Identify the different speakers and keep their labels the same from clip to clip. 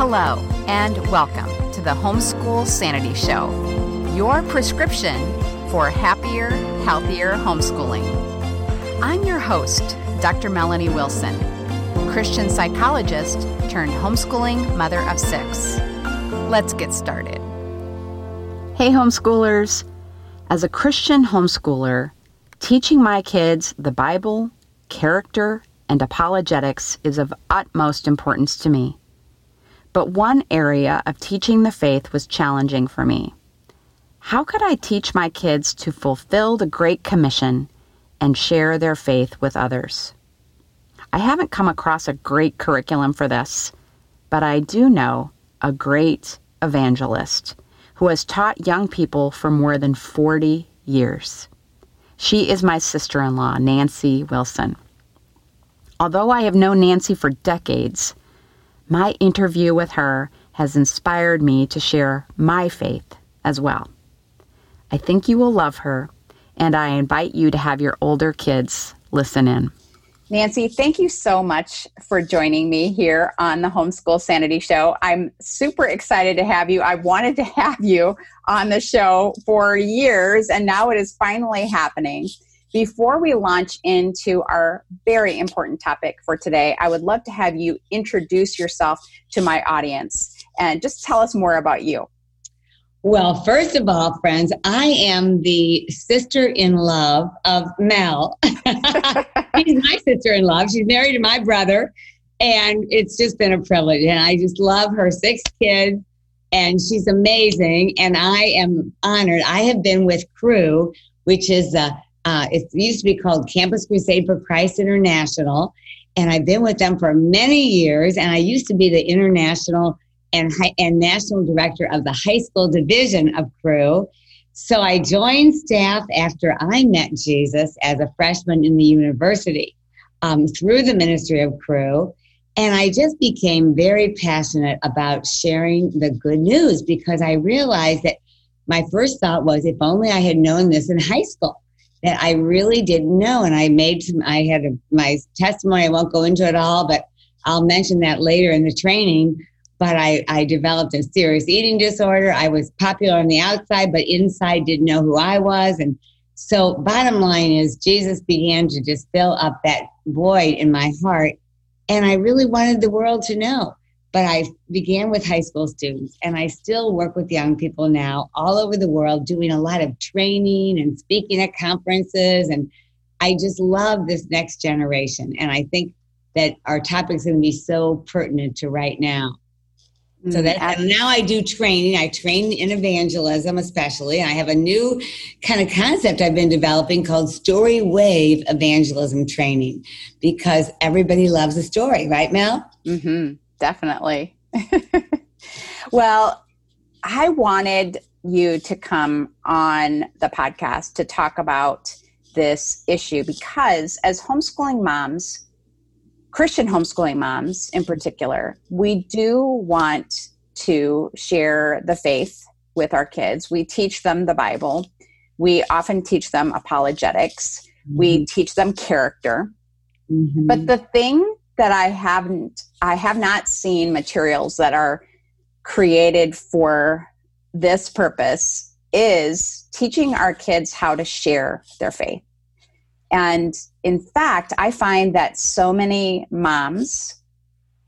Speaker 1: Hello, and welcome to the Homeschool Sanity Show, your prescription for happier, healthier homeschooling. I'm your host, Dr. Melanie Wilson, Christian psychologist turned homeschooling mother of six. Let's get started. Hey, homeschoolers. As a Christian homeschooler, teaching my kids the Bible, character, and apologetics is of utmost importance to me. But one area of teaching the faith was challenging for me. How could I teach my kids to fulfill the Great Commission and share their faith with others? I haven't come across a great curriculum for this, but I do know a great evangelist who has taught young people for more than 40 years. She is my sister in law, Nancy Wilson. Although I have known Nancy for decades, my interview with her has inspired me to share my faith as well. I think you will love her, and I invite you to have your older kids listen in. Nancy, thank you so much for joining me here on the Homeschool Sanity Show. I'm super excited to have you. I wanted to have you on the show for years, and now it is finally happening. Before we launch into our very important topic for today, I would love to have you introduce yourself to my audience and just tell us more about you.
Speaker 2: Well, first of all, friends, I am the sister in love of Mel. She's my sister in love. She's married to my brother, and it's just been a privilege. And I just love her six kids, and she's amazing. And I am honored. I have been with Cru, which is a uh, it used to be called Campus Crusade for Christ International. And I've been with them for many years. And I used to be the international and, high, and national director of the high school division of Cru. So I joined staff after I met Jesus as a freshman in the university um, through the ministry of Cru. And I just became very passionate about sharing the good news because I realized that my first thought was if only I had known this in high school that I really didn't know. And I made some, I had a, my testimony, I won't go into it all, but I'll mention that later in the training. But I, I developed a serious eating disorder. I was popular on the outside, but inside didn't know who I was. And so, bottom line is, Jesus began to just fill up that void in my heart. And I really wanted the world to know but I began with high school students and I still work with young people now all over the world doing a lot of training and speaking at conferences. And I just love this next generation. And I think that our topic is going to be so pertinent to right now. So mm, that now I do training. I train in evangelism, especially. I have a new kind of concept I've been developing called Story Wave Evangelism Training, because everybody loves a story, right, Mel?
Speaker 1: Mm-hmm definitely. well, I wanted you to come on the podcast to talk about this issue because as homeschooling moms, Christian homeschooling moms in particular, we do want to share the faith with our kids. We teach them the Bible. We often teach them apologetics. Mm-hmm. We teach them character. Mm-hmm. But the thing that I haven't I have not seen materials that are created for this purpose is teaching our kids how to share their faith. And in fact, I find that so many moms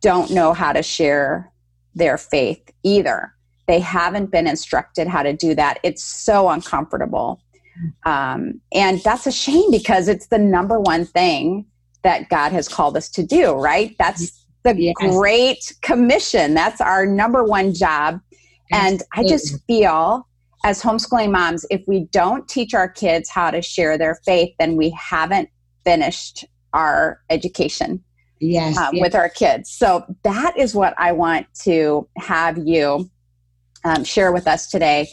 Speaker 1: don't know how to share their faith either. They haven't been instructed how to do that. It's so uncomfortable. Um, and that's a shame because it's the number one thing that God has called us to do, right? That's the yes. great commission. That's our number one job. And I just feel as homeschooling moms, if we don't teach our kids how to share their faith, then we haven't finished our education yes, uh, yes. with our kids. So that is what I want to have you um, share with us today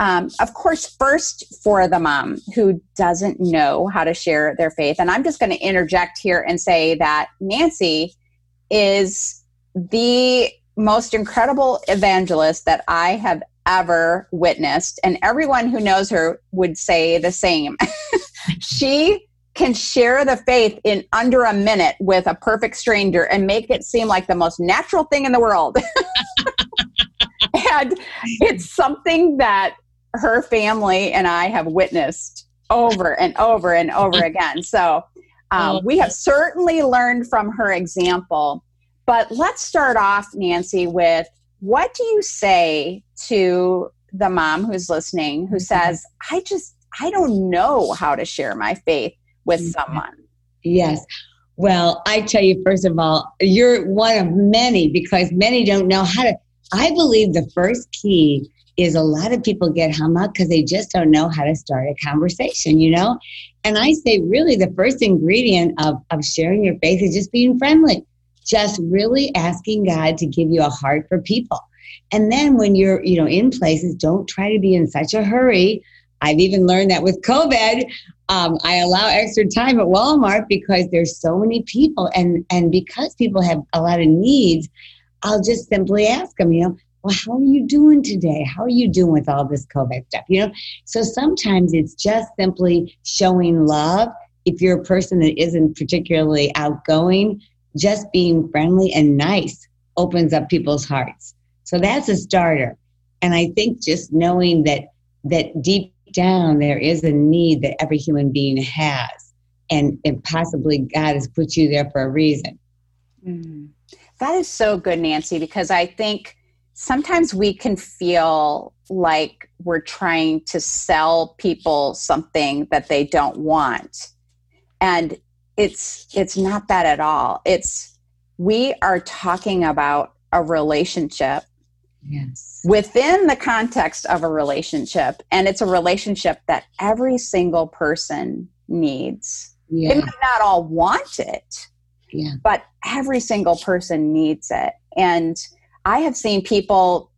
Speaker 1: um, of course, first for the mom who doesn't know how to share their faith. And I'm just going to interject here and say that Nancy is the most incredible evangelist that I have ever witnessed. And everyone who knows her would say the same. she can share the faith in under a minute with a perfect stranger and make it seem like the most natural thing in the world. and it's something that her family and I have witnessed over and over and over again. So um, we have certainly learned from her example. But let's start off, Nancy, with what do you say to the mom who's listening who mm-hmm. says, I just, I don't know how to share my faith with mm-hmm. someone?
Speaker 2: Yes. Well, I tell you, first of all, you're one of many because many don't know how to. I believe the first key is a lot of people get hung up because they just don't know how to start a conversation, you know? And I say, really, the first ingredient of, of sharing your faith is just being friendly, just really asking God to give you a heart for people. And then when you're, you know, in places, don't try to be in such a hurry. I've even learned that with COVID, um, I allow extra time at Walmart because there's so many people, and and because people have a lot of needs, I'll just simply ask them, you know, well, how are you doing today? How are you doing with all this COVID stuff? You know, so sometimes it's just simply showing love. If you're a person that isn't particularly outgoing, just being friendly and nice opens up people's hearts. So that's a starter. And I think just knowing that that deep down there is a need that every human being has, and, and possibly God has put you there for a reason.
Speaker 1: Mm. That is so good, Nancy, because I think sometimes we can feel like we're trying to sell people something that they don't want. And it's it's not that at all. It's we are talking about a relationship
Speaker 2: yes.
Speaker 1: within the context of a relationship and it's a relationship that every single person needs. Yeah. they might not all want it
Speaker 2: yeah.
Speaker 1: but every single person needs it. And I have seen people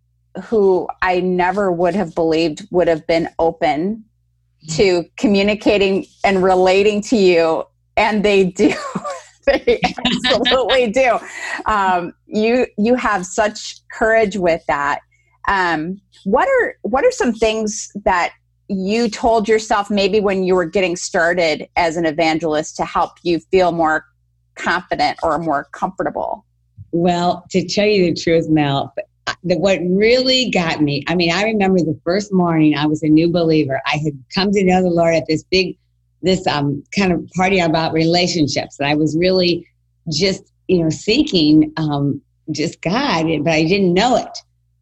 Speaker 1: who I never would have believed would have been open to communicating and relating to you, and they do. they absolutely do. Um, you you have such courage with that. Um, what are what are some things that you told yourself maybe when you were getting started as an evangelist to help you feel more confident or more comfortable?
Speaker 2: Well, to tell you the truth, Mel, what really got me, I mean, I remember the first morning I was a new believer. I had come to know the Lord at this big, this um, kind of party about relationships. And I was really just, you know, seeking um, just God, but I didn't know it.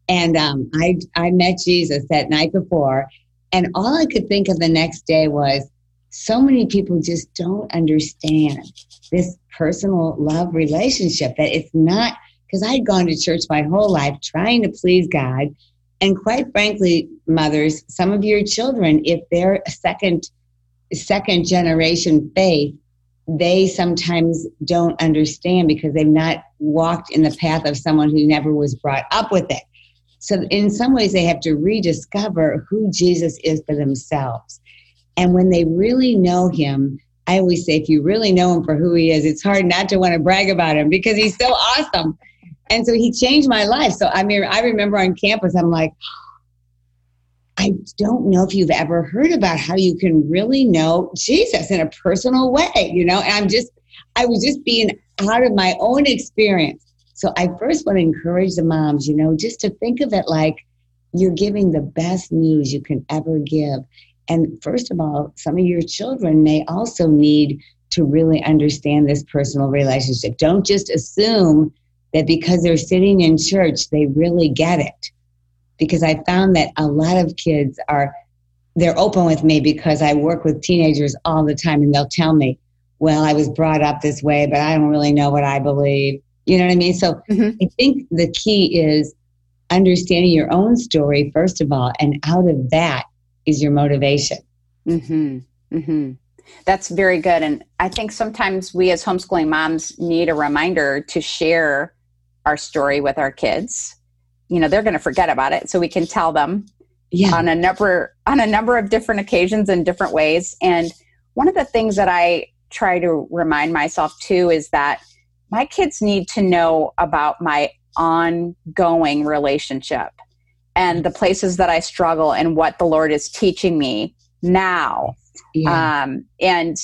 Speaker 2: And um, I, I met Jesus that night before. And all I could think of the next day was, so many people just don't understand this personal love relationship that it's not because I'd gone to church my whole life trying to please God. And quite frankly, mothers, some of your children, if they're a second second generation faith, they sometimes don't understand because they've not walked in the path of someone who never was brought up with it. So in some ways they have to rediscover who Jesus is for themselves. And when they really know him, I always say, if you really know him for who he is, it's hard not to want to brag about him because he's so awesome. And so he changed my life. So I mean, I remember on campus, I'm like, I don't know if you've ever heard about how you can really know Jesus in a personal way, you know? And I'm just, I was just being out of my own experience. So I first want to encourage the moms, you know, just to think of it like you're giving the best news you can ever give. And first of all, some of your children may also need to really understand this personal relationship. Don't just assume that because they're sitting in church, they really get it. Because I found that a lot of kids are, they're open with me because I work with teenagers all the time and they'll tell me, well, I was brought up this way, but I don't really know what I believe. You know what I mean? So mm-hmm. I think the key is understanding your own story, first of all, and out of that, is your motivation.
Speaker 1: Mm-hmm. Mm-hmm. That's very good. And I think sometimes we as homeschooling moms need a reminder to share our story with our kids. You know, they're going to forget about it, so we can tell them yeah. on a number on a number of different occasions in different ways. And one of the things that I try to remind myself too is that my kids need to know about my ongoing relationship and the places that I struggle and what the Lord is teaching me now. Yeah. Um, and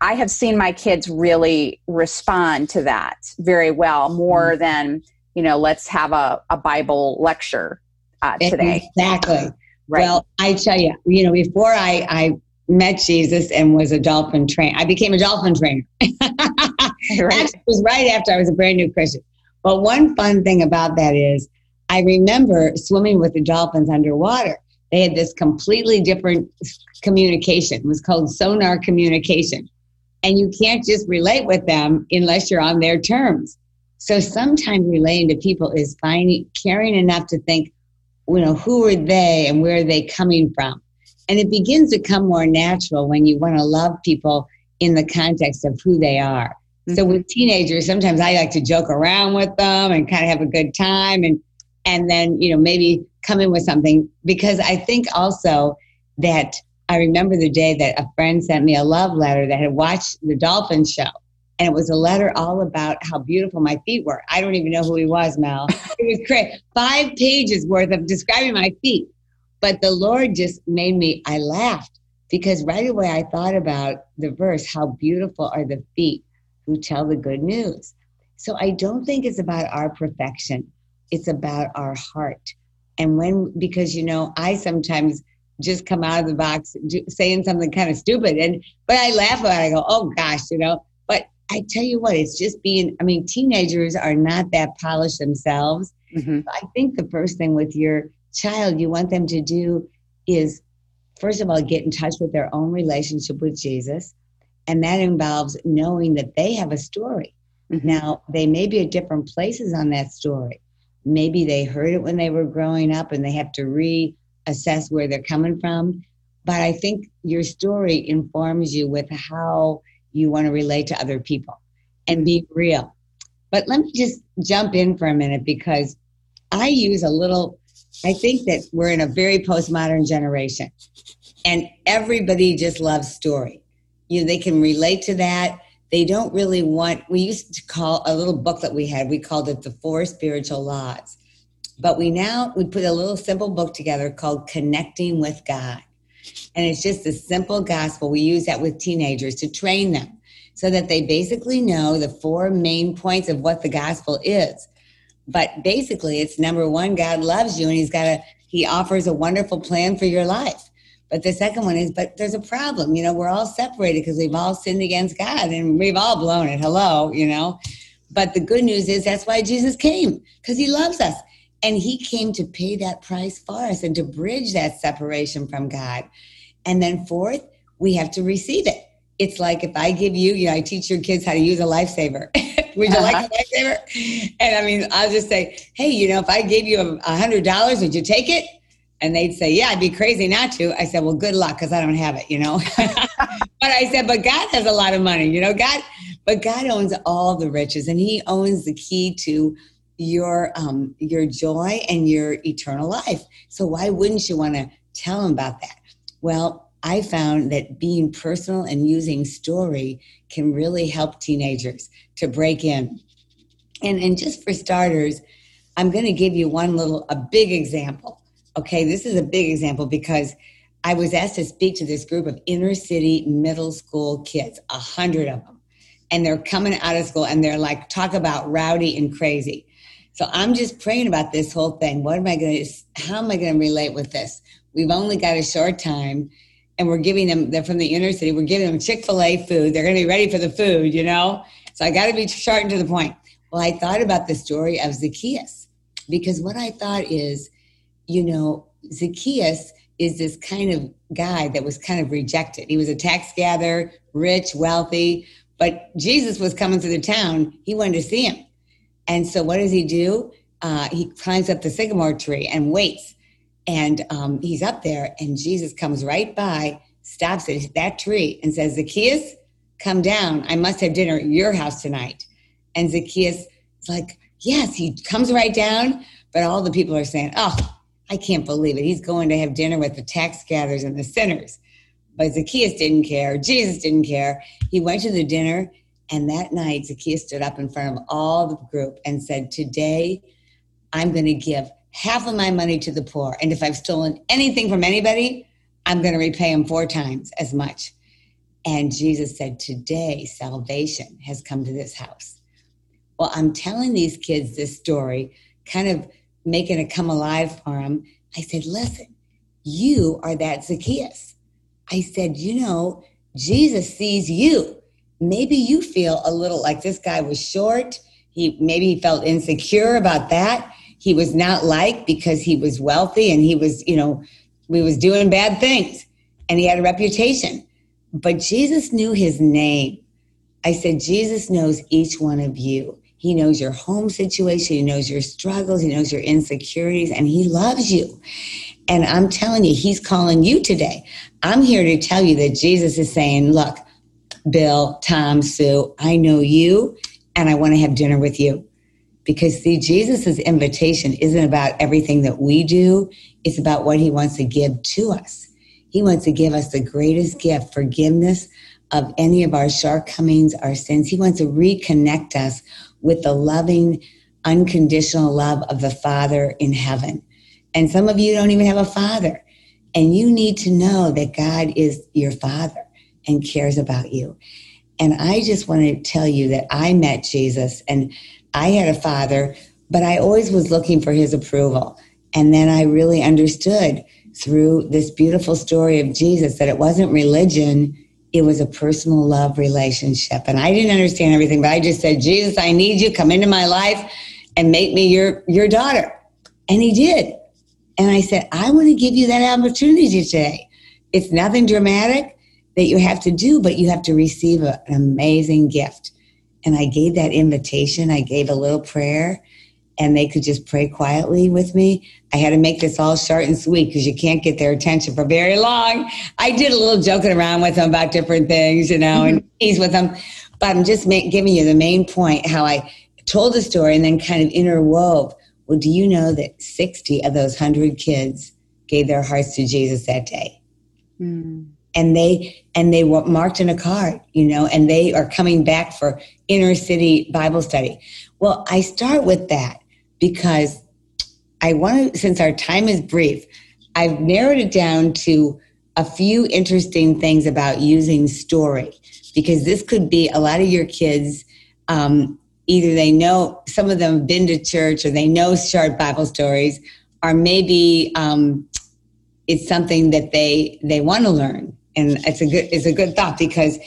Speaker 1: I have seen my kids really respond to that very well, more mm. than, you know, let's have a, a Bible lecture. uh, today.
Speaker 2: Exactly. Right. Well, I tell you, you know, before I, I met Jesus and was a dolphin trainer, I became a dolphin trainer. right. it was right after I was a brand new Christian. But one fun thing about that is I remember swimming with the dolphins underwater. They had this completely different communication. It was called sonar communication. And you can't just relate with them unless you're on their terms. So sometimes relating to people is finding caring enough to think, you know, who are they and where are they coming from? And it begins to come more natural when you want to love people in the context of who they are. Mm-hmm. So with teenagers, sometimes I like to joke around with them and kind of have a good time and and then, you know, maybe come in with something because I think also that I remember the day that a friend sent me a love letter that had watched the Dolphin show. And it was a letter all about how beautiful my feet were. I don't even know who he was, Mel. It was crazy. Five pages worth of describing my feet. But the Lord just made me, I laughed because right away I thought about the verse, how beautiful are the feet who tell the good news. So I don't think it's about our perfection, it's about our heart. And when, because you know, I sometimes just come out of the box saying something kind of stupid, and but I laugh about it. I go, oh gosh, you know. But I tell you what, it's just being. I mean, teenagers are not that polished themselves. Mm-hmm. I think the first thing with your child you want them to do is, first of all, get in touch with their own relationship with Jesus, and that involves knowing that they have a story. Mm-hmm. Now, they may be at different places on that story maybe they heard it when they were growing up and they have to reassess where they're coming from. But I think your story informs you with how you want to relate to other people and be real. But let me just jump in for a minute because I use a little, I think that we're in a very postmodern generation and everybody just loves story. You know, they can relate to that they don't really want we used to call a little book that we had we called it the four spiritual laws. But we now we put a little simple book together called connecting with god. And it's just a simple gospel. We use that with teenagers to train them so that they basically know the four main points of what the gospel is. But basically it's number one god loves you and he's got a he offers a wonderful plan for your life but the second one is, but there's a problem. You know, we're all separated because we've all sinned against God and we've all blown it. Hello, you know. But the good news is that's why Jesus came because he loves us. And he came to pay that price for us and to bridge that separation from God. And then, fourth, we have to receive it. It's like if I give you, you know, I teach your kids how to use a lifesaver. would you uh-huh. like a lifesaver? And I mean, I'll just say, hey, you know, if I gave you a hundred dollars, would you take it? And they'd say, Yeah, I'd be crazy not to. I said, Well, good luck because I don't have it, you know. but I said, But God has a lot of money, you know, God, but God owns all the riches and He owns the key to your um your joy and your eternal life. So why wouldn't you want to tell him about that? Well, I found that being personal and using story can really help teenagers to break in. And and just for starters, I'm going to give you one little a big example Okay, this is a big example because I was asked to speak to this group of inner city middle school kids, a hundred of them. And they're coming out of school and they're like, talk about rowdy and crazy. So I'm just praying about this whole thing. What am I going to, how am I going to relate with this? We've only got a short time and we're giving them, they're from the inner city, we're giving them Chick fil A food. They're going to be ready for the food, you know? So I got to be short and to the point. Well, I thought about the story of Zacchaeus because what I thought is, you know, Zacchaeus is this kind of guy that was kind of rejected. He was a tax gatherer, rich, wealthy, but Jesus was coming through the town. He wanted to see him. And so what does he do? Uh, he climbs up the sycamore tree and waits. And um, he's up there, and Jesus comes right by, stops at that tree, and says, Zacchaeus, come down. I must have dinner at your house tonight. And Zacchaeus is like, Yes, he comes right down. But all the people are saying, Oh, I can't believe it. He's going to have dinner with the tax gatherers and the sinners. But Zacchaeus didn't care. Jesus didn't care. He went to the dinner, and that night, Zacchaeus stood up in front of all the group and said, Today, I'm going to give half of my money to the poor. And if I've stolen anything from anybody, I'm going to repay him four times as much. And Jesus said, Today, salvation has come to this house. Well, I'm telling these kids this story kind of making it come alive for him. I said, listen, you are that Zacchaeus. I said, you know, Jesus sees you. Maybe you feel a little like this guy was short. He maybe he felt insecure about that. He was not liked because he was wealthy and he was, you know, we was doing bad things and he had a reputation. But Jesus knew his name. I said, Jesus knows each one of you. He knows your home situation. He knows your struggles. He knows your insecurities, and He loves you. And I'm telling you, He's calling you today. I'm here to tell you that Jesus is saying, Look, Bill, Tom, Sue, I know you, and I want to have dinner with you. Because, see, Jesus' invitation isn't about everything that we do, it's about what He wants to give to us. He wants to give us the greatest gift forgiveness of any of our shortcomings, our sins. He wants to reconnect us with the loving, unconditional love of the Father in heaven. And some of you don't even have a father. And you need to know that God is your father and cares about you. And I just want to tell you that I met Jesus and I had a father, but I always was looking for his approval. And then I really understood through this beautiful story of Jesus that it wasn't religion, it was a personal love relationship. And I didn't understand everything, but I just said, Jesus, I need you. Come into my life and make me your, your daughter. And he did. And I said, I want to give you that opportunity today. It's nothing dramatic that you have to do, but you have to receive a, an amazing gift. And I gave that invitation. I gave a little prayer and they could just pray quietly with me. I had to make this all short and sweet because you can't get their attention for very long. I did a little joking around with them about different things, you know, and tease mm-hmm. with them. But I'm just make, giving you the main point how I told the story and then kind of interwove. Well, do you know that 60 of those 100 kids gave their hearts to Jesus that day? Mm. And they and they were marked in a card, you know, and they are coming back for inner city Bible study. Well, I start with that because I want to, since our time is brief, I've narrowed it down to a few interesting things about using story because this could be a lot of your kids. Um, either they know some of them have been to church or they know short Bible stories, or maybe um, it's something that they they want to learn, and it's a good it's a good thought because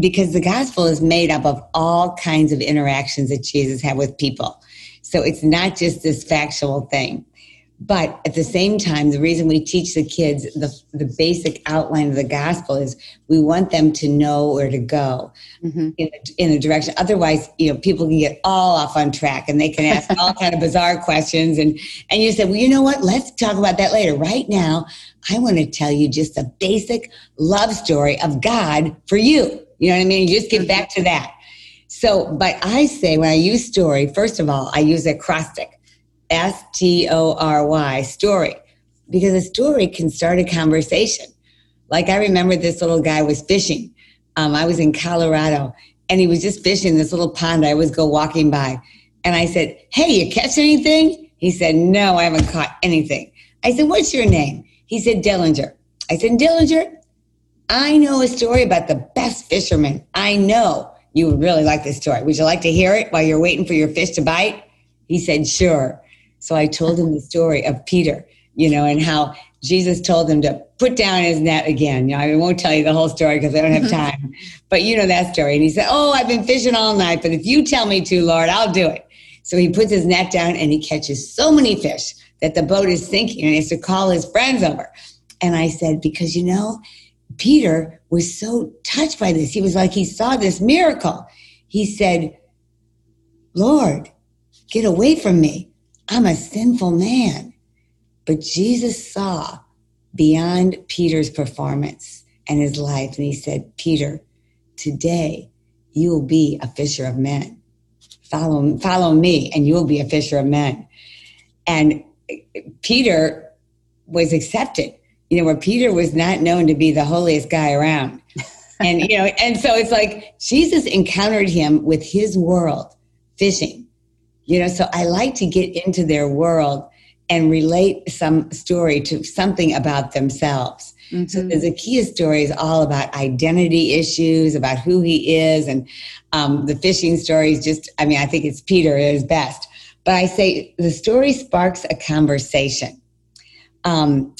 Speaker 2: because the gospel is made up of all kinds of interactions that Jesus had with people. So it's not just this factual thing. But at the same time, the reason we teach the kids the, the basic outline of the gospel is we want them to know where to go mm-hmm. in, in a direction. Otherwise, you know, people can get all off on track and they can ask all kind of bizarre questions. And, and you said, well, you know what? Let's talk about that later. Right now, I want to tell you just a basic love story of God for you. You know what I mean? You just get back to that. So, but I say when I use story, first of all, I use acrostic, S T O R Y, story, because a story can start a conversation. Like I remember this little guy was fishing. Um, I was in Colorado and he was just fishing this little pond. I always go walking by. And I said, Hey, you catch anything? He said, No, I haven't caught anything. I said, What's your name? He said, Dillinger. I said, Dillinger, I know a story about the best fisherman I know you would really like this story. Would you like to hear it while you're waiting for your fish to bite? He said, Sure. So I told him the story of Peter, you know, and how Jesus told him to put down his net again. You know, I won't tell you the whole story because I don't have time, but you know that story. And he said, Oh, I've been fishing all night, but if you tell me to, Lord, I'll do it. So he puts his net down and he catches so many fish that the boat is sinking and he has to call his friends over. And I said, Because you know, Peter was so touched by this. He was like, he saw this miracle. He said, Lord, get away from me. I'm a sinful man. But Jesus saw beyond Peter's performance and his life. And he said, Peter, today you will be a fisher of men. Follow, follow me and you will be a fisher of men. And Peter was accepted you know, where Peter was not known to be the holiest guy around. And, you know, and so it's like Jesus encountered him with his world, fishing. You know, so I like to get into their world and relate some story to something about themselves. Mm-hmm. So the Zacchaeus story is all about identity issues, about who he is, and um, the fishing story is just, I mean, I think it's Peter at his best. but I say the story sparks a conversation. Um,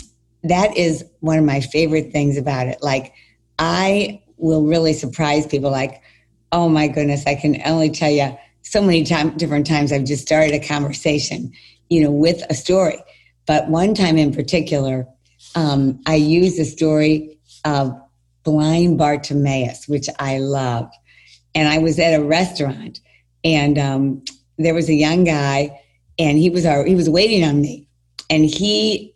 Speaker 2: that is one of my favorite things about it. Like, I will really surprise people. Like, oh my goodness, I can only tell you so many time, different times I've just started a conversation, you know, with a story. But one time in particular, um, I used the story of blind Bartimaeus, which I love. And I was at a restaurant, and um, there was a young guy, and he was our he was waiting on me, and he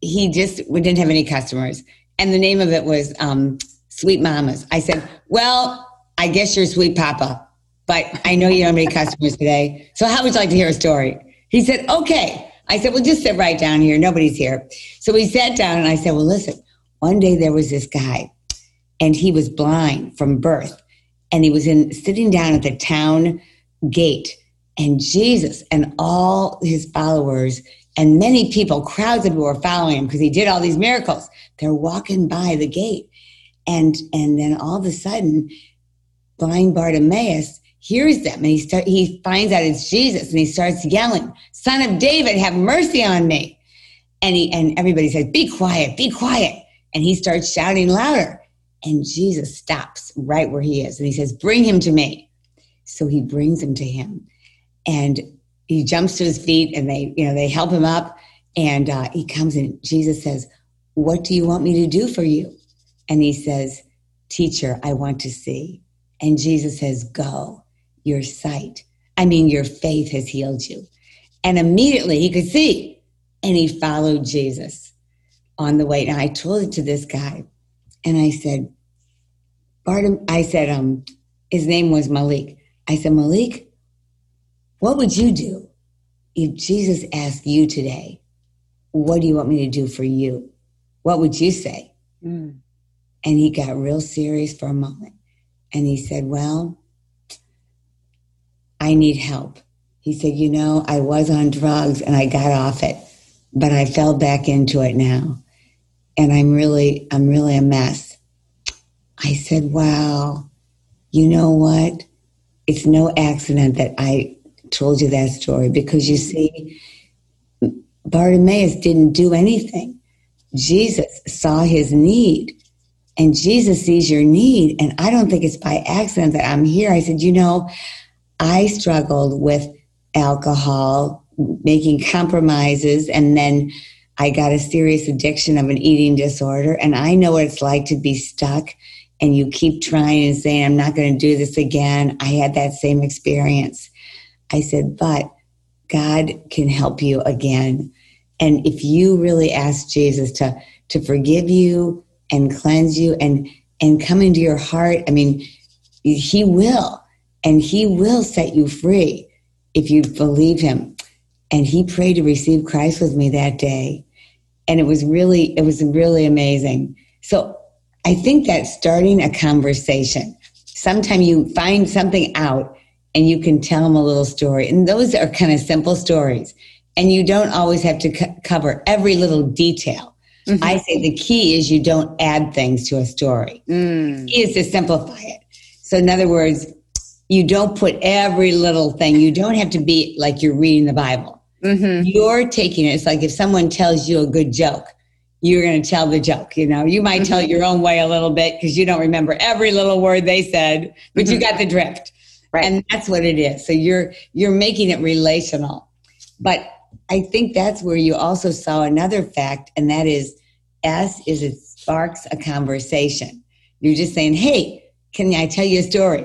Speaker 2: he just we didn't have any customers, and the name of it was um, Sweet Mamas. I said, "Well, I guess you're Sweet Papa." but I know you don't have any customers today. So how would you like to hear a story? He said, okay. I said, well, just sit right down here. Nobody's here. So we sat down and I said, well, listen, one day there was this guy and he was blind from birth and he was in sitting down at the town gate and Jesus and all his followers and many people, crowds of people were following him because he did all these miracles. They're walking by the gate. And, and then all of a sudden, blind Bartimaeus hears them and he start, he finds out it's Jesus and he starts yelling, "Son of David, have mercy on me!" And he and everybody says, "Be quiet, be quiet!" And he starts shouting louder, and Jesus stops right where he is and he says, "Bring him to me." So he brings him to him, and he jumps to his feet and they you know they help him up and uh, he comes and Jesus says, "What do you want me to do for you?" And he says, "Teacher, I want to see." And Jesus says, Go your sight. I mean, your faith has healed you. And immediately he could see, and he followed Jesus on the way. And I told it to this guy, and I said, Bartim, I said, um, his name was Malik. I said, Malik, what would you do if Jesus asked you today, what do you want me to do for you? What would you say? Mm. And he got real serious for a moment. And he said, Well, I need help. He said, You know, I was on drugs and I got off it, but I fell back into it now. And I'm really, I'm really a mess. I said, Wow, you know what? It's no accident that I told you that story because you see, Bartimaeus didn't do anything. Jesus saw his need and Jesus sees your need. And I don't think it's by accident that I'm here. I said, You know, I struggled with alcohol, making compromises, and then I got a serious addiction of an eating disorder. And I know what it's like to be stuck and you keep trying and saying, I'm not going to do this again. I had that same experience. I said, but God can help you again. And if you really ask Jesus to, to forgive you and cleanse you and, and come into your heart, I mean, he will and he will set you free if you believe him. And he prayed to receive Christ with me that day. And it was really, it was really amazing. So I think that starting a conversation, sometime you find something out and you can tell them a little story. And those are kind of simple stories. And you don't always have to c- cover every little detail. Mm-hmm. I say the key is you don't add things to a story. Mm. Is to simplify it. So, in other words, you don't put every little thing. You don't have to be like you're reading the Bible. Mm-hmm. You're taking it. It's like if someone tells you a good joke, you're going to tell the joke. You know, you might tell it your own way a little bit because you don't remember every little word they said, but mm-hmm. you got the drift. Right. And that's what it is. So you're you're making it relational. But I think that's where you also saw another fact, and that is S is it sparks a conversation. You're just saying, Hey, can I tell you a story?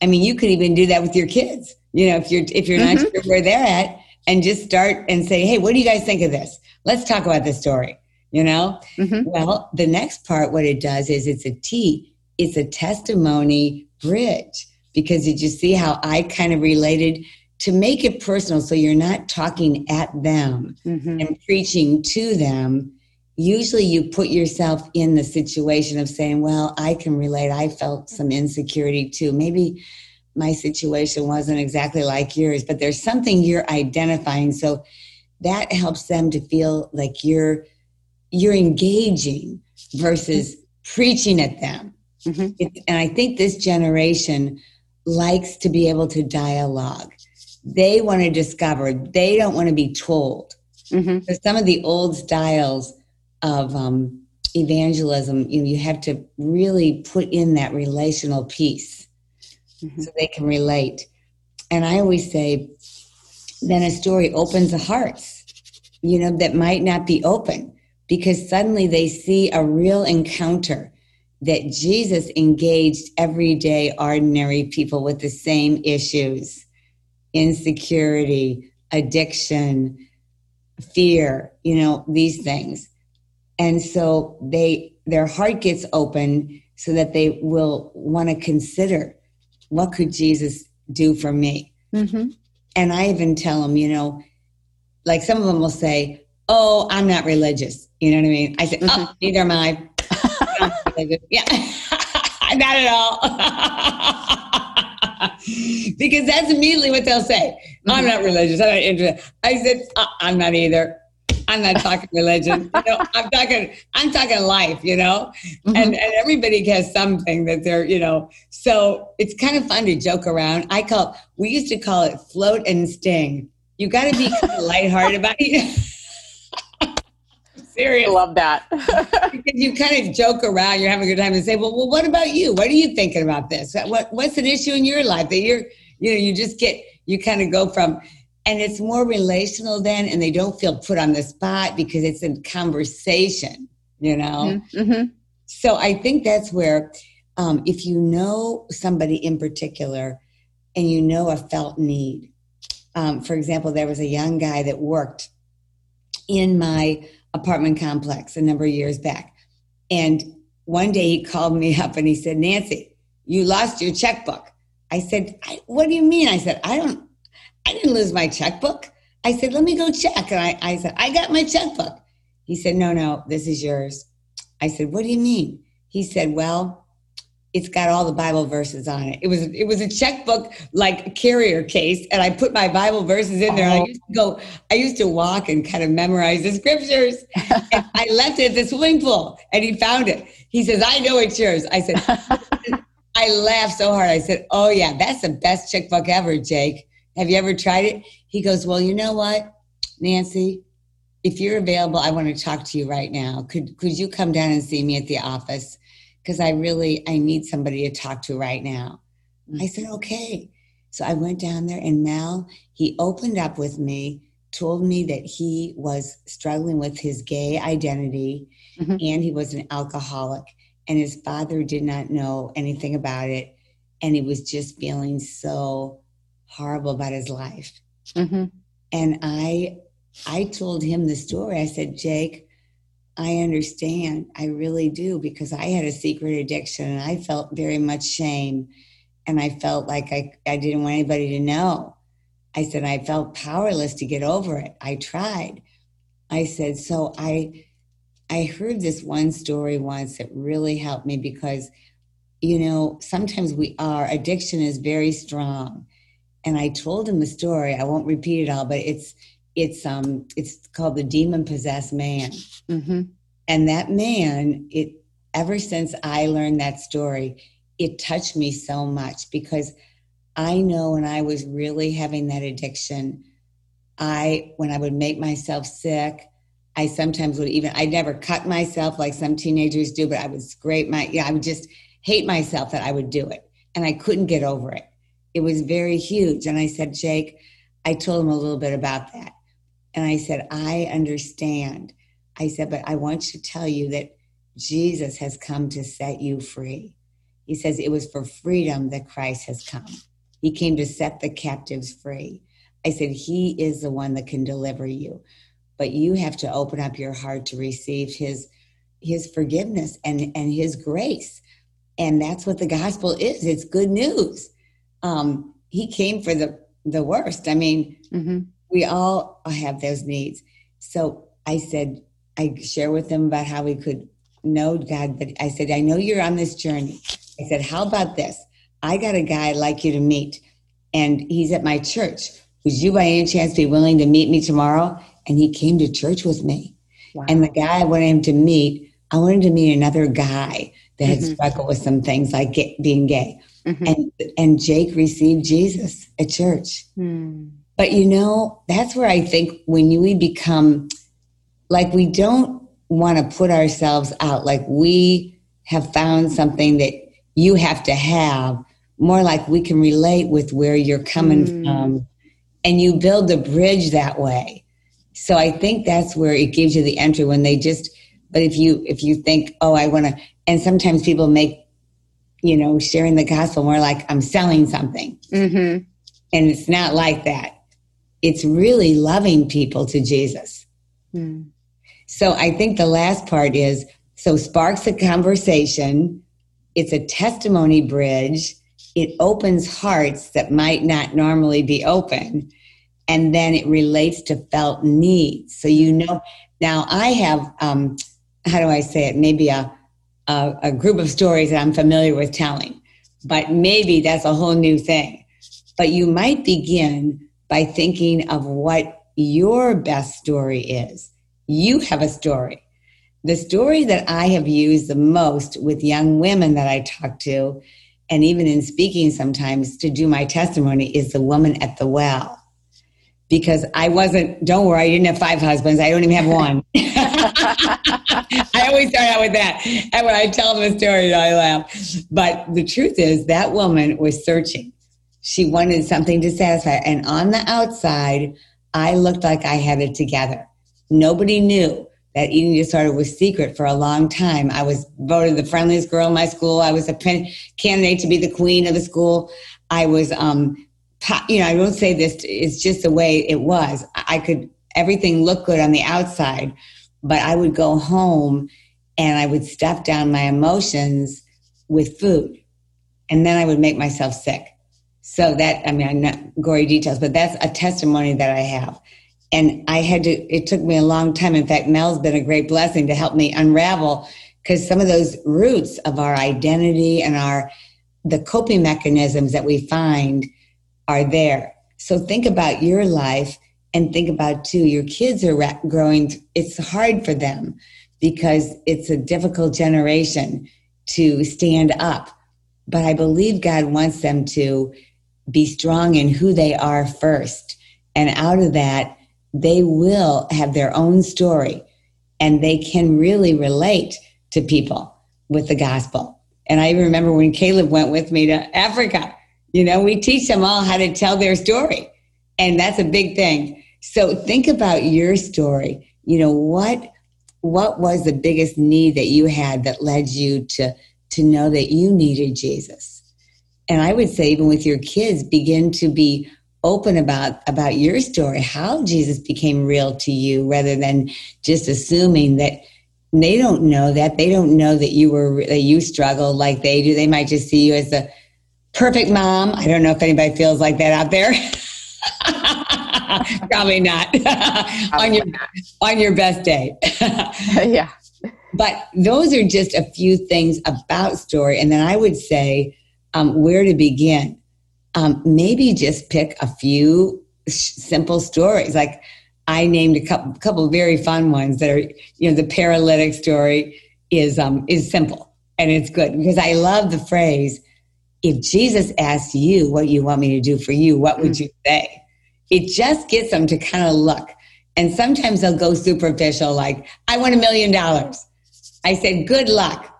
Speaker 2: I mean, you could even do that with your kids. You know, if you're if you're not mm-hmm. sure where they're at, and just start and say, "Hey, what do you guys think of this? Let's talk about this story." You know. Mm-hmm. Well, the next part, what it does is it's a T. It's a testimony bridge because did you see how I kind of related to make it personal, so you're not talking at them mm-hmm. and preaching to them usually you put yourself in the situation of saying, Well, I can relate. I felt some insecurity too. Maybe my situation wasn't exactly like yours, but there's something you're identifying. So that helps them to feel like you're you're engaging versus preaching at them. Mm-hmm. It, and I think this generation likes to be able to dialogue. they want to discover, they don't want to be told. Mm-hmm. So some of the old styles of um, evangelism, you know, you have to really put in that relational piece mm-hmm. so they can relate. And I always say, then a story opens the hearts, you know, that might not be open because suddenly they see a real encounter that Jesus engaged everyday, ordinary people with the same issues insecurity, addiction, fear, you know, these things. And so they their heart gets open so that they will want to consider what could Jesus do for me? Mm-hmm. And I even tell them, you know, like some of them will say, "Oh, I'm not religious." You know what I mean? I say, mm-hmm. "Oh, neither am I." yeah, not at all. because that's immediately what they'll say. I'm not religious. I'm not interested. I said, uh, I'm not either. I'm not talking religion. You know, I'm talking. I'm talking life. You know, mm-hmm. and and everybody has something that they're. You know, so it's kind of fun to joke around. I call. We used to call it float and sting. You got to be kind of lighthearted about it.
Speaker 1: Serious. I love that.
Speaker 2: because you kind of joke around, you're having a good time and say, well, well, what about you? What are you thinking about this? What, what's an issue in your life that you're, you know, you just get, you kind of go from, and it's more relational then, and they don't feel put on the spot because it's in conversation, you know? Mm-hmm. mm-hmm. So I think that's where, um, if you know somebody in particular and you know a felt need, um, for example, there was a young guy that worked in my apartment complex a number of years back. And one day he called me up and he said, Nancy, you lost your checkbook. I said, I, what do you mean? I said, I don't, I didn't lose my checkbook. I said, let me go check. And I, I said, I got my checkbook. He said, no, no, this is yours. I said, what do you mean? He said, well, it's got all the Bible verses on it. It was it was a checkbook like carrier case, and I put my Bible verses in there. Oh. I used to go, I used to walk and kind of memorize the scriptures. I left it at the swimming pool, and he found it. He says, "I know it's yours." I said, I laughed so hard. I said, "Oh yeah, that's the best checkbook ever, Jake. Have you ever tried it?" He goes, "Well, you know what, Nancy." If you're available, I want to talk to you right now. Could could you come down and see me at the office? Because I really I need somebody to talk to right now. Mm-hmm. I said, okay. So I went down there and Mel, he opened up with me, told me that he was struggling with his gay identity mm-hmm. and he was an alcoholic and his father did not know anything about it and he was just feeling so horrible about his life. Mm-hmm. And I I told him the story. I said, Jake, I understand. I really do because I had a secret addiction and I felt very much shame and I felt like I, I didn't want anybody to know. I said, I felt powerless to get over it. I tried. I said, so I I heard this one story once that really helped me because, you know, sometimes we are addiction is very strong. And I told him the story. I won't repeat it all, but it's it's um it's called the demon possessed man. Mm-hmm. and that man it ever since i learned that story it touched me so much because i know when i was really having that addiction i when i would make myself sick i sometimes would even i never cut myself like some teenagers do but i would scrape my yeah i would just hate myself that i would do it. And i couldn't get over it. It was very huge. And i said jake i told him a little bit about that and I said, I understand. I said, but I want to tell you that Jesus has come to set you free. He says it was for freedom that Christ has come. He came to set the captives free. I said, He is the one that can deliver you. But you have to open up your heart to receive His, his forgiveness and, and His grace. And that's what the gospel is it's good news. Um, he came for the, the worst. I mean, mm-hmm we all have those needs. So I said, I share with them about how we could know God, but I said, I know you're on this journey. I said, How about this? I got a guy I'd like you to meet, and he's at my church. Would you by any chance be willing to meet me tomorrow? And he came to church with me. Wow. And the guy I wanted him to meet, I wanted to meet another guy that had mm-hmm. struggled with some things like get, being gay. Mm-hmm. And and Jake received Jesus at church. Mm. But you know, that's where I think when we become like we don't want to put ourselves out. Like we have found something that you have to have. More like we can relate with where you're coming mm. from. And you build the bridge that way. So i think that's where it gives you the entry when they just but if you if you think oh i want to and sometimes people make you know sharing the gospel more like i'm selling something. Mm-hmm. and it's not like that it's really loving people to jesus. Mm. so i think the last part is so sparks a conversation. It's a testimony bridge. It opens hearts that might not normally be open. And then it relates to felt needs. So you know now i have um, how do i say it? Maybe a, a, a group of stories that i'm familiar with telling. But maybe that's a whole new thing. But you might begin by thinking of what your best story is you have a story the story that i have used the most with young women that i talk to and even in speaking sometimes to do my testimony is the woman at the well because I wasn't, don't worry, I didn't have five husbands. I don't even have one. I always start out with that. And when I tell them a story, I laugh. But the truth is, that woman was searching. She wanted something to satisfy. And on the outside, I looked like I had it together. Nobody knew that eating disorder was secret for a long time. I was voted the friendliest girl in my school. I was a candidate to be the queen of the school. I was, um, you know, I won't say this, it's just the way it was. I could, everything looked good on the outside, but I would go home and I would stuff down my emotions with food. And then I would make myself sick. So that, I mean, I'm not gory details, but that's a testimony that I have and I had to, it took me a long time. In fact, Mel's been a great blessing to help me unravel because some of those roots of our identity and our, the coping mechanisms that we find are there. So think about your life and think about too, your kids are growing, it's hard for them because it's a difficult generation to stand up. But I believe God wants them to be strong in who they are first. And out of that, they will have their own story and they can really relate to people with the gospel. And I remember when Caleb went with me to Africa, you know, we teach them all how to tell their story. And that's a big thing. So think about your story. You know, what what was the biggest need that you had that led you to to know that you needed Jesus? And I would say even with your kids, begin to be open about about your story how jesus became real to you rather than just assuming that they don't know that. They don't know that you were that you struggled like they do. They might just see you as the perfect mom. I don't know if anybody feels like that out there. Probably not. Probably on your not. on your best day.
Speaker 1: Yeah.
Speaker 2: But those are just a few things about story. And then i would say um, where to begin um, maybe just pick a few simple stories. Like I named a couple, couple very fun ones that are, you know, the paralytic story is um, is simple and it's good because I love the phrase. If Jesus asked you what you want me to do for you, what would mm. you say? It just gets them to kind of look. And sometimes they'll go superficial, like, I want a million dollars. I said, good luck.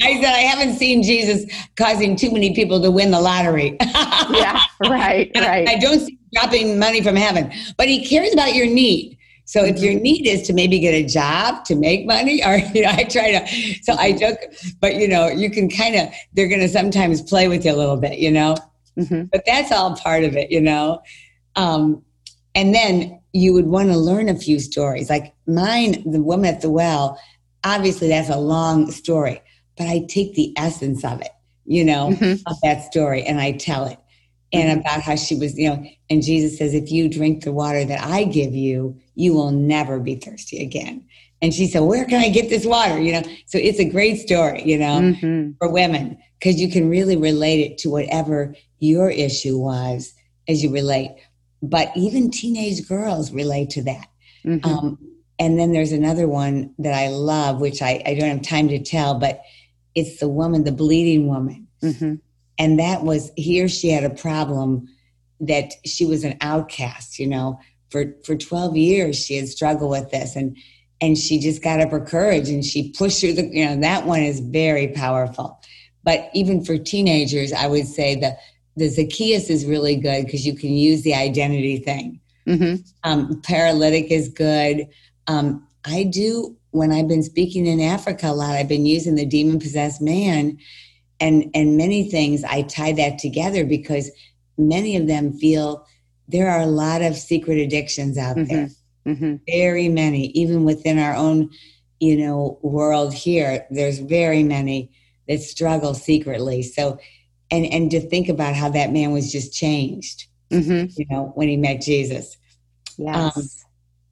Speaker 2: I said, I haven't seen Jesus causing too many people to win the lottery.
Speaker 1: yeah, right, right.
Speaker 2: I, I don't see dropping money from heaven, but he cares about your need. So if your mm-hmm. need is to maybe get a job to make money, or you know, I try to. So I joke, but you know, you can kind of. They're going to sometimes play with you a little bit, you know. Mm-hmm. But that's all part of it, you know. Um, and then you would want to learn a few stories, like mine. The woman at the well obviously that's a long story, but I take the essence of it, you know, mm-hmm. of that story and I tell it. And mm-hmm. about how she was, you know, and Jesus says, if you drink the water that I give you, you will never be thirsty again. And she said, where can I get this water? You know, so it's a great story, you know, mm-hmm. for women, because you can really relate it to whatever your issue was as you relate. But even teenage girls relate to that. Mm-hmm. Um, and then there's another one that I love, which I, I don't have time to tell, but it's the woman, the bleeding woman. Mm-hmm. And that was here she had a problem that she was an outcast, you know. For for 12 years she had struggled with this and and she just got up her courage and she pushed through the you know, that one is very powerful. But even for teenagers, I would say the the Zacchaeus is really good because you can use the identity thing. Mm-hmm. Um, paralytic is good. Um, I do when I've been speaking in Africa a lot. I've been using the demon possessed man, and and many things. I tie that together because many of them feel there are a lot of secret addictions out mm-hmm. there. Mm-hmm. Very many, even within our own, you know, world here. There's very many that struggle secretly. So, and and to think about how that man was just changed, mm-hmm. you know, when he met Jesus.
Speaker 1: Yes. Um,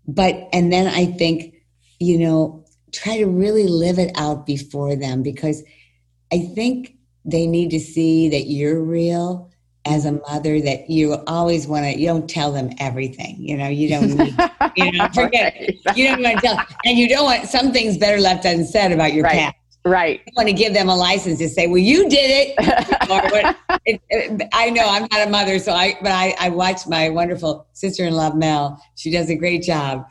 Speaker 2: but and then I think, you know, try to really live it out before them because I think they need to see that you're real as a mother that you always want to you don't tell them everything you know you don't need you know forget right. you don't want to tell and you don't want some things better left unsaid about your
Speaker 1: right.
Speaker 2: past
Speaker 1: right.
Speaker 2: You want to give them a license to say well you did it, it, it i know i'm not a mother so i but i i watch my wonderful sister-in-law mel. She does a great job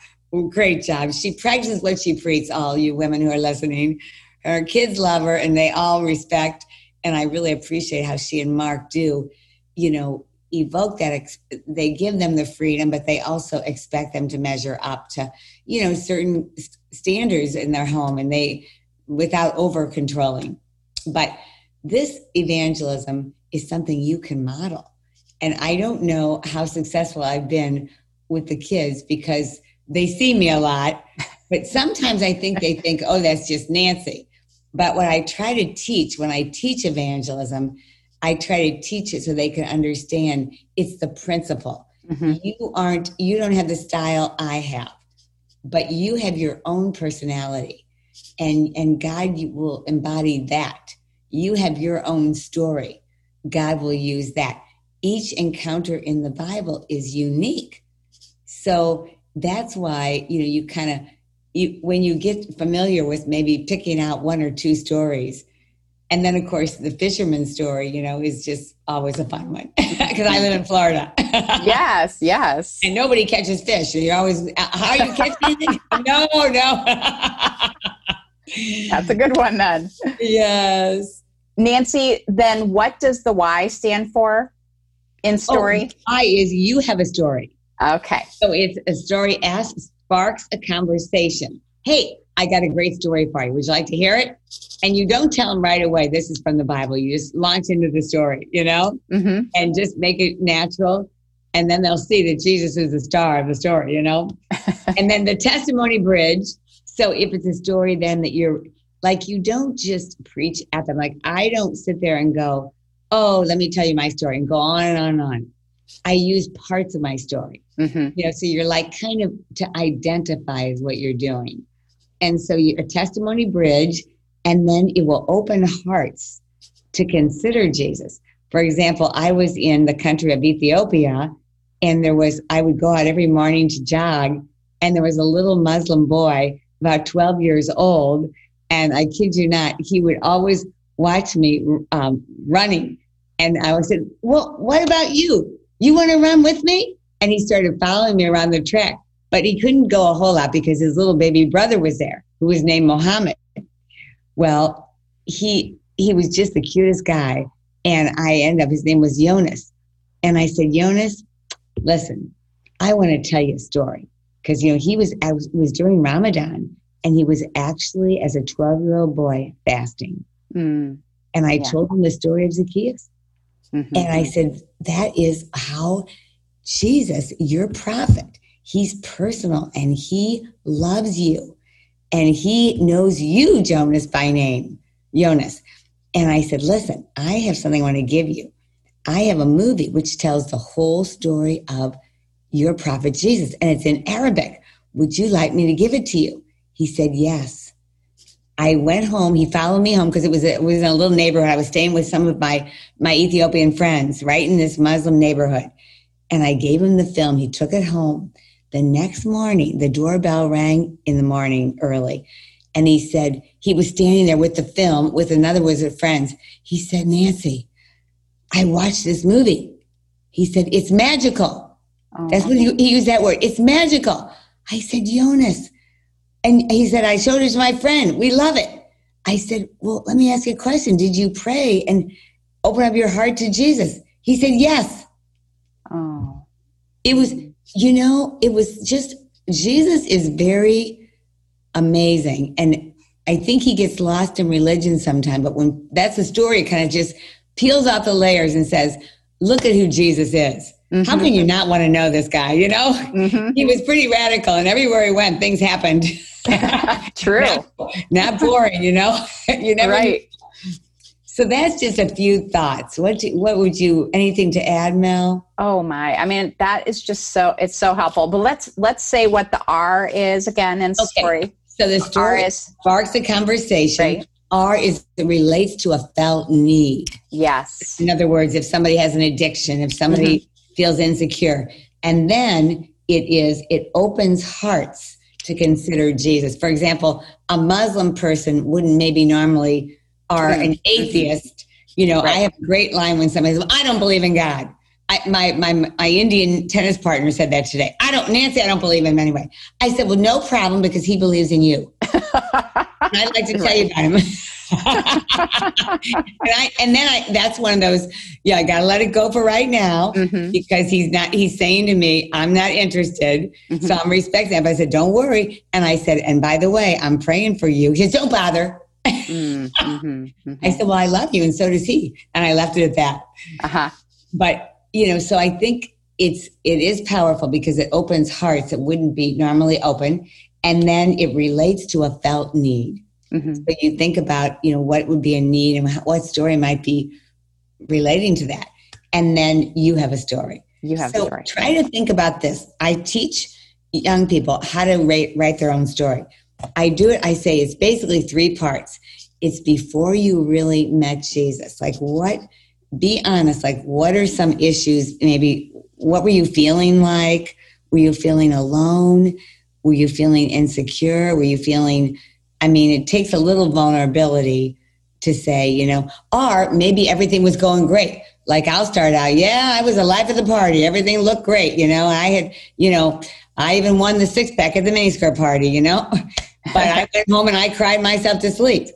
Speaker 2: great job. She practices what she preaches all you women who are listening. Her kids love her and they all respect and i really appreciate how she and mark do you know, evoke that ex- they give them the freedom but they also expect them to measure up to you know certain standards in their home and they without over controlling but this evangelism is something you can model and i don't know how successful i've been with the kids because they see me a lot but sometimes i think they think oh that's just nancy but what i try to teach when i teach evangelism I try to teach it so they can understand it's the principle. Mm-hmm. You aren't, you don't have the style I have, but you have your own personality, and and God will embody that. You have your own story. God will use that. Each encounter in the Bible is unique, so that's why you know you kind of you when you get familiar with maybe picking out one or two stories and then, of course, the fisherman story, you know, is just always a fun one because I live in Florida.
Speaker 1: yes, yes.
Speaker 2: And nobody catches fish. And you're always, how are you catching no, no.
Speaker 1: That's a good one then.
Speaker 2: Yes.
Speaker 1: Nancy, then what does the Y stand for in story?
Speaker 2: Oh, y is you have a story.
Speaker 1: Okay.
Speaker 2: So it's a story as sparks a conversation. Hey, I got a great story for you. Would you like to hear it? And you don't tell them right away, this is from the Bible. You just launch into the story, you know, mm-hmm. and just make it natural. And then they'll see that Jesus is the star of the story, you know? and then the testimony bridge. So if it's a story, then that you're like, you don't just preach at them. Like, I don't sit there and go, oh, let me tell you my story and go on and on and on. I use parts of my story. Mm-hmm. You know, so you're like kind of to identify what you're doing. And so you, a testimony bridge, and then it will open hearts to consider Jesus. For example, I was in the country of Ethiopia, and there was, I would go out every morning to jog, and there was a little Muslim boy, about 12 years old, and I kid you not, he would always watch me um, running. And I would say, Well, what about you? You want to run with me? And he started following me around the track but he couldn't go a whole lot because his little baby brother was there who was named Mohammed. Well, he he was just the cutest guy. And I ended up, his name was Jonas. And I said, Jonas, listen, I want to tell you a story. Because, you know, he was, I was, was during Ramadan and he was actually, as a 12 year old boy, fasting. Mm. And I yeah. told him the story of Zacchaeus. Mm-hmm. And I said, that is how Jesus, your prophet, He's personal and he loves you. And he knows you, Jonas, by name, Jonas. And I said, Listen, I have something I want to give you. I have a movie which tells the whole story of your prophet Jesus, and it's in Arabic. Would you like me to give it to you? He said, Yes. I went home. He followed me home because it was it was in a little neighborhood. I was staying with some of my my Ethiopian friends, right in this Muslim neighborhood. And I gave him the film. He took it home. the next morning, the doorbell rang in the morning early. And he said, he was standing there with the film with another wizard friends. He said, Nancy, I watched this movie. He said, it's magical. Oh. That's what he, he used that word. It's magical. I said, Jonas. And he said, I showed it to my friend. We love it. I said, well, let me ask you a question. Did you pray and open up your heart to Jesus? He said, yes. Oh. It was, you know, it was just, Jesus is very amazing. And I think he gets lost in religion sometime, but when that's the story, it kind of just peels off the layers and says, look at who Jesus is. Mm-hmm. How can you not want to know this guy? You know, mm-hmm. he was pretty radical, and everywhere he went, things happened.
Speaker 1: True.
Speaker 2: not, not, boring, you know. you never.
Speaker 1: Right.
Speaker 2: So that's just a few thoughts. What do, what would you anything to add, Mel?
Speaker 1: Oh my! I mean, that is just so it's so helpful. But let's let's say what the R is again in okay. story.
Speaker 2: So the story R is, sparks a conversation. Right. R is it relates to a felt need.
Speaker 1: Yes.
Speaker 2: In other words, if somebody has an addiction, if somebody mm-hmm. Feels insecure, and then it is it opens hearts to consider Jesus. For example, a Muslim person wouldn't maybe normally are an mm-hmm. atheist. You know, right. I have a great line when somebody says, "I don't believe in God." I, my, my, my Indian tennis partner said that today. I don't, Nancy, I don't believe in him anyway. I said, well, no problem because he believes in you. I'd like to tell you about him. And, I, and then I, that's one of those, yeah, I got to let it go for right now mm-hmm. because he's not, he's saying to me, I'm not interested. Mm-hmm. So I'm respecting him. But I said, don't worry. And I said, and by the way, I'm praying for you. He said, don't bother. Mm-hmm. I said, well, I love you. And so does he. And I left it at that. Uh-huh. But you know, so I think it's it is powerful because it opens hearts that wouldn't be normally open, and then it relates to a felt need. Mm-hmm. So you think about you know what would be a need and what story might be relating to that, and then you have a story.
Speaker 1: You have
Speaker 2: so
Speaker 1: a story.
Speaker 2: Try to think about this. I teach young people how to write, write their own story. I do it. I say it's basically three parts. It's before you really met Jesus. Like what be honest like what are some issues maybe what were you feeling like were you feeling alone were you feeling insecure were you feeling i mean it takes a little vulnerability to say you know or maybe everything was going great like i'll start out yeah i was the life of the party everything looked great you know i had you know i even won the six pack at the miniskirt party you know but i went home and i cried myself to sleep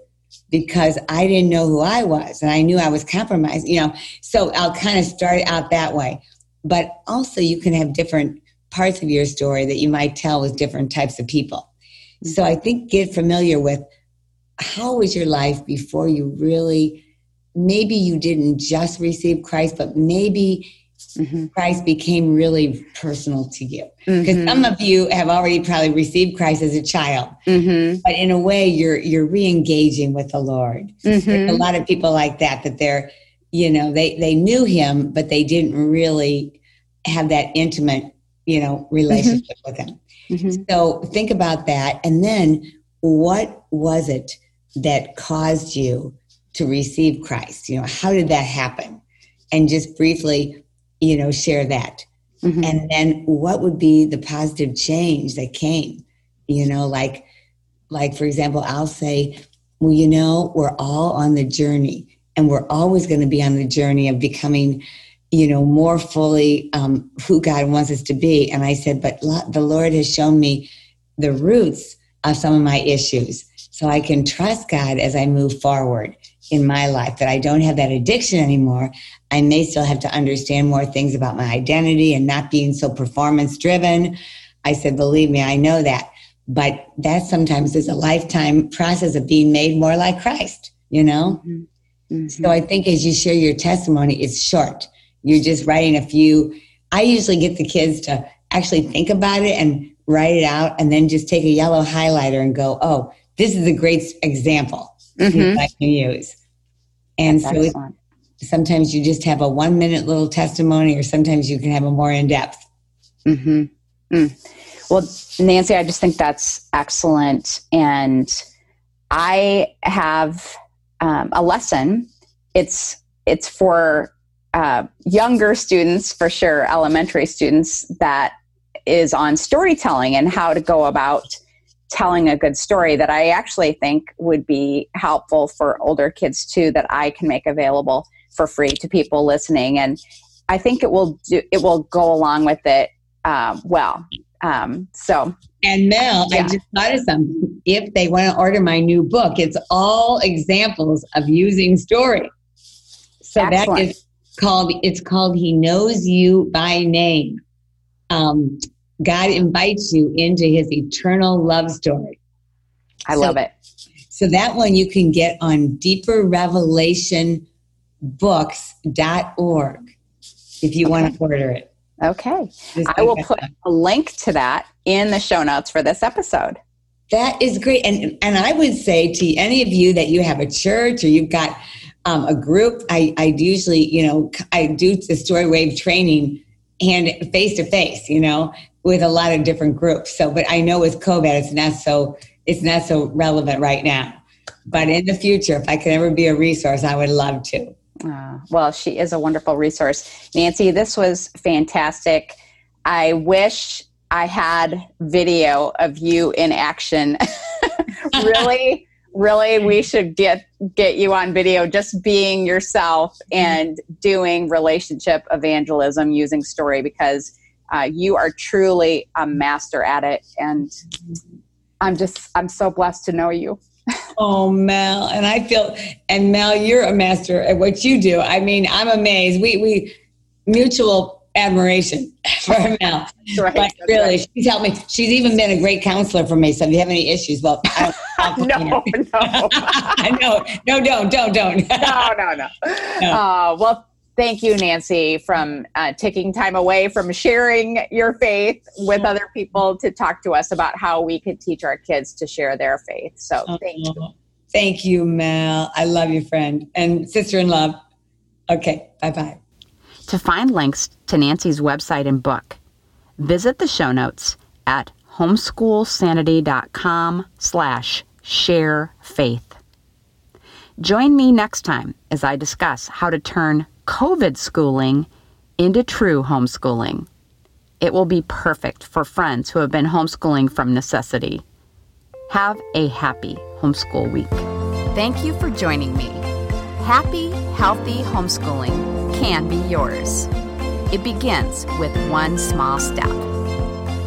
Speaker 2: because I didn't know who I was and I knew I was compromised, you know. So I'll kind of start out that way. But also, you can have different parts of your story that you might tell with different types of people. So I think get familiar with how was your life before you really, maybe you didn't just receive Christ, but maybe mm-hmm. Christ became really personal to you. Because mm-hmm. some of you have already probably received Christ as a child, mm-hmm. but in a way, you're you're re-engaging with the Lord. Mm-hmm. a lot of people like that that they're, you know, they they knew Him, but they didn't really have that intimate, you know, relationship with Him. Mm-hmm. So think about that, and then what was it that caused you to receive Christ? You know, how did that happen? And just briefly, you know, share that. Mm-hmm. And then what would be the positive change that came? You know, like, like for example, I'll say, well, you know, we're all on the journey and we're always going to be on the journey of becoming, you know, more fully um, who God wants us to be. And I said, but the Lord has shown me the roots of some of my issues so I can trust God as I move forward in my life, that I don't have that addiction anymore. I may still have to understand more things about my identity and not being so performance driven. I said, believe me, I know that. But that sometimes is a lifetime process of being made more like Christ, you know? Mm-hmm. Mm-hmm. So I think as you share your testimony, it's short. You're just writing a few. I usually get the kids to actually think about it and write it out and then just take a yellow highlighter and go, oh, this is a great example mm-hmm. I can use. And That's so it, sometimes you just have a one minute little testimony, or sometimes you can have a more in depth.
Speaker 1: Mm-hmm. Mm. Well, Nancy, I just think that's excellent. And I have um, a lesson. It's it's for uh, younger students for sure, elementary students that is on storytelling and how to go about telling a good story that I actually think would be helpful for older kids too that I can make available for free to people listening and I think it will do it will go along with it um, well um, so
Speaker 2: and Mel, yeah. I just thought of something. If they want to order my new book, it's all examples of using story. So Excellent. that is called it's called He Knows You by Name. Um, God invites you into his eternal love story.
Speaker 1: I so, love it.
Speaker 2: So that one you can get on deeperrevelationbooks.org if you okay. want to order it.
Speaker 1: Okay. I will put a link to that in the show notes for this episode.
Speaker 2: That is great. And and I would say to any of you that you have a church or you've got um, a group, I, I usually, you know, I do the story wave training hand face to face, you know, with a lot of different groups. So, but I know with COVID, it's not so it's not so relevant right now. But in the future, if I could ever be a resource, I would love to.
Speaker 1: Uh, well, she is a wonderful resource. Nancy, this was fantastic. I wish I had video of you in action. really, really, we should get get you on video, just being yourself and doing relationship evangelism using story because uh, you are truly a master at it, and I'm just I'm so blessed to know you.
Speaker 2: oh, Mel, and I feel and Mel, you're a master at what you do. I mean, I'm amazed. We we mutual admiration for Mel. right, but really, right. she's helped me. She's even been a great counselor for me. So if you have any issues, well,
Speaker 1: no, no,
Speaker 2: I know, no, don't, don't, don't.
Speaker 1: no, no, no. no. Uh, well, thank you, Nancy, from uh, taking time away from sharing your faith with other people to talk to us about how we could teach our kids to share their faith. So thank you.
Speaker 2: Thank you, Mel. I love you, friend and sister in love. Okay, bye bye.
Speaker 1: To find links to Nancy's website and book, visit the show notes at homeschoolsanity.com slash share faith. Join me next time as I discuss how to turn COVID schooling into true homeschooling. It will be perfect for friends who have been homeschooling from necessity. Have a happy homeschool week. Thank you for joining me. Happy, healthy homeschooling can be yours. It begins with one small step.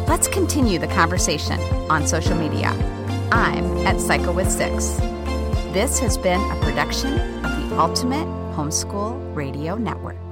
Speaker 1: Let's continue the conversation on social media. I'm at Psycho with Six. This has been a production of the Ultimate Homeschool Radio Network.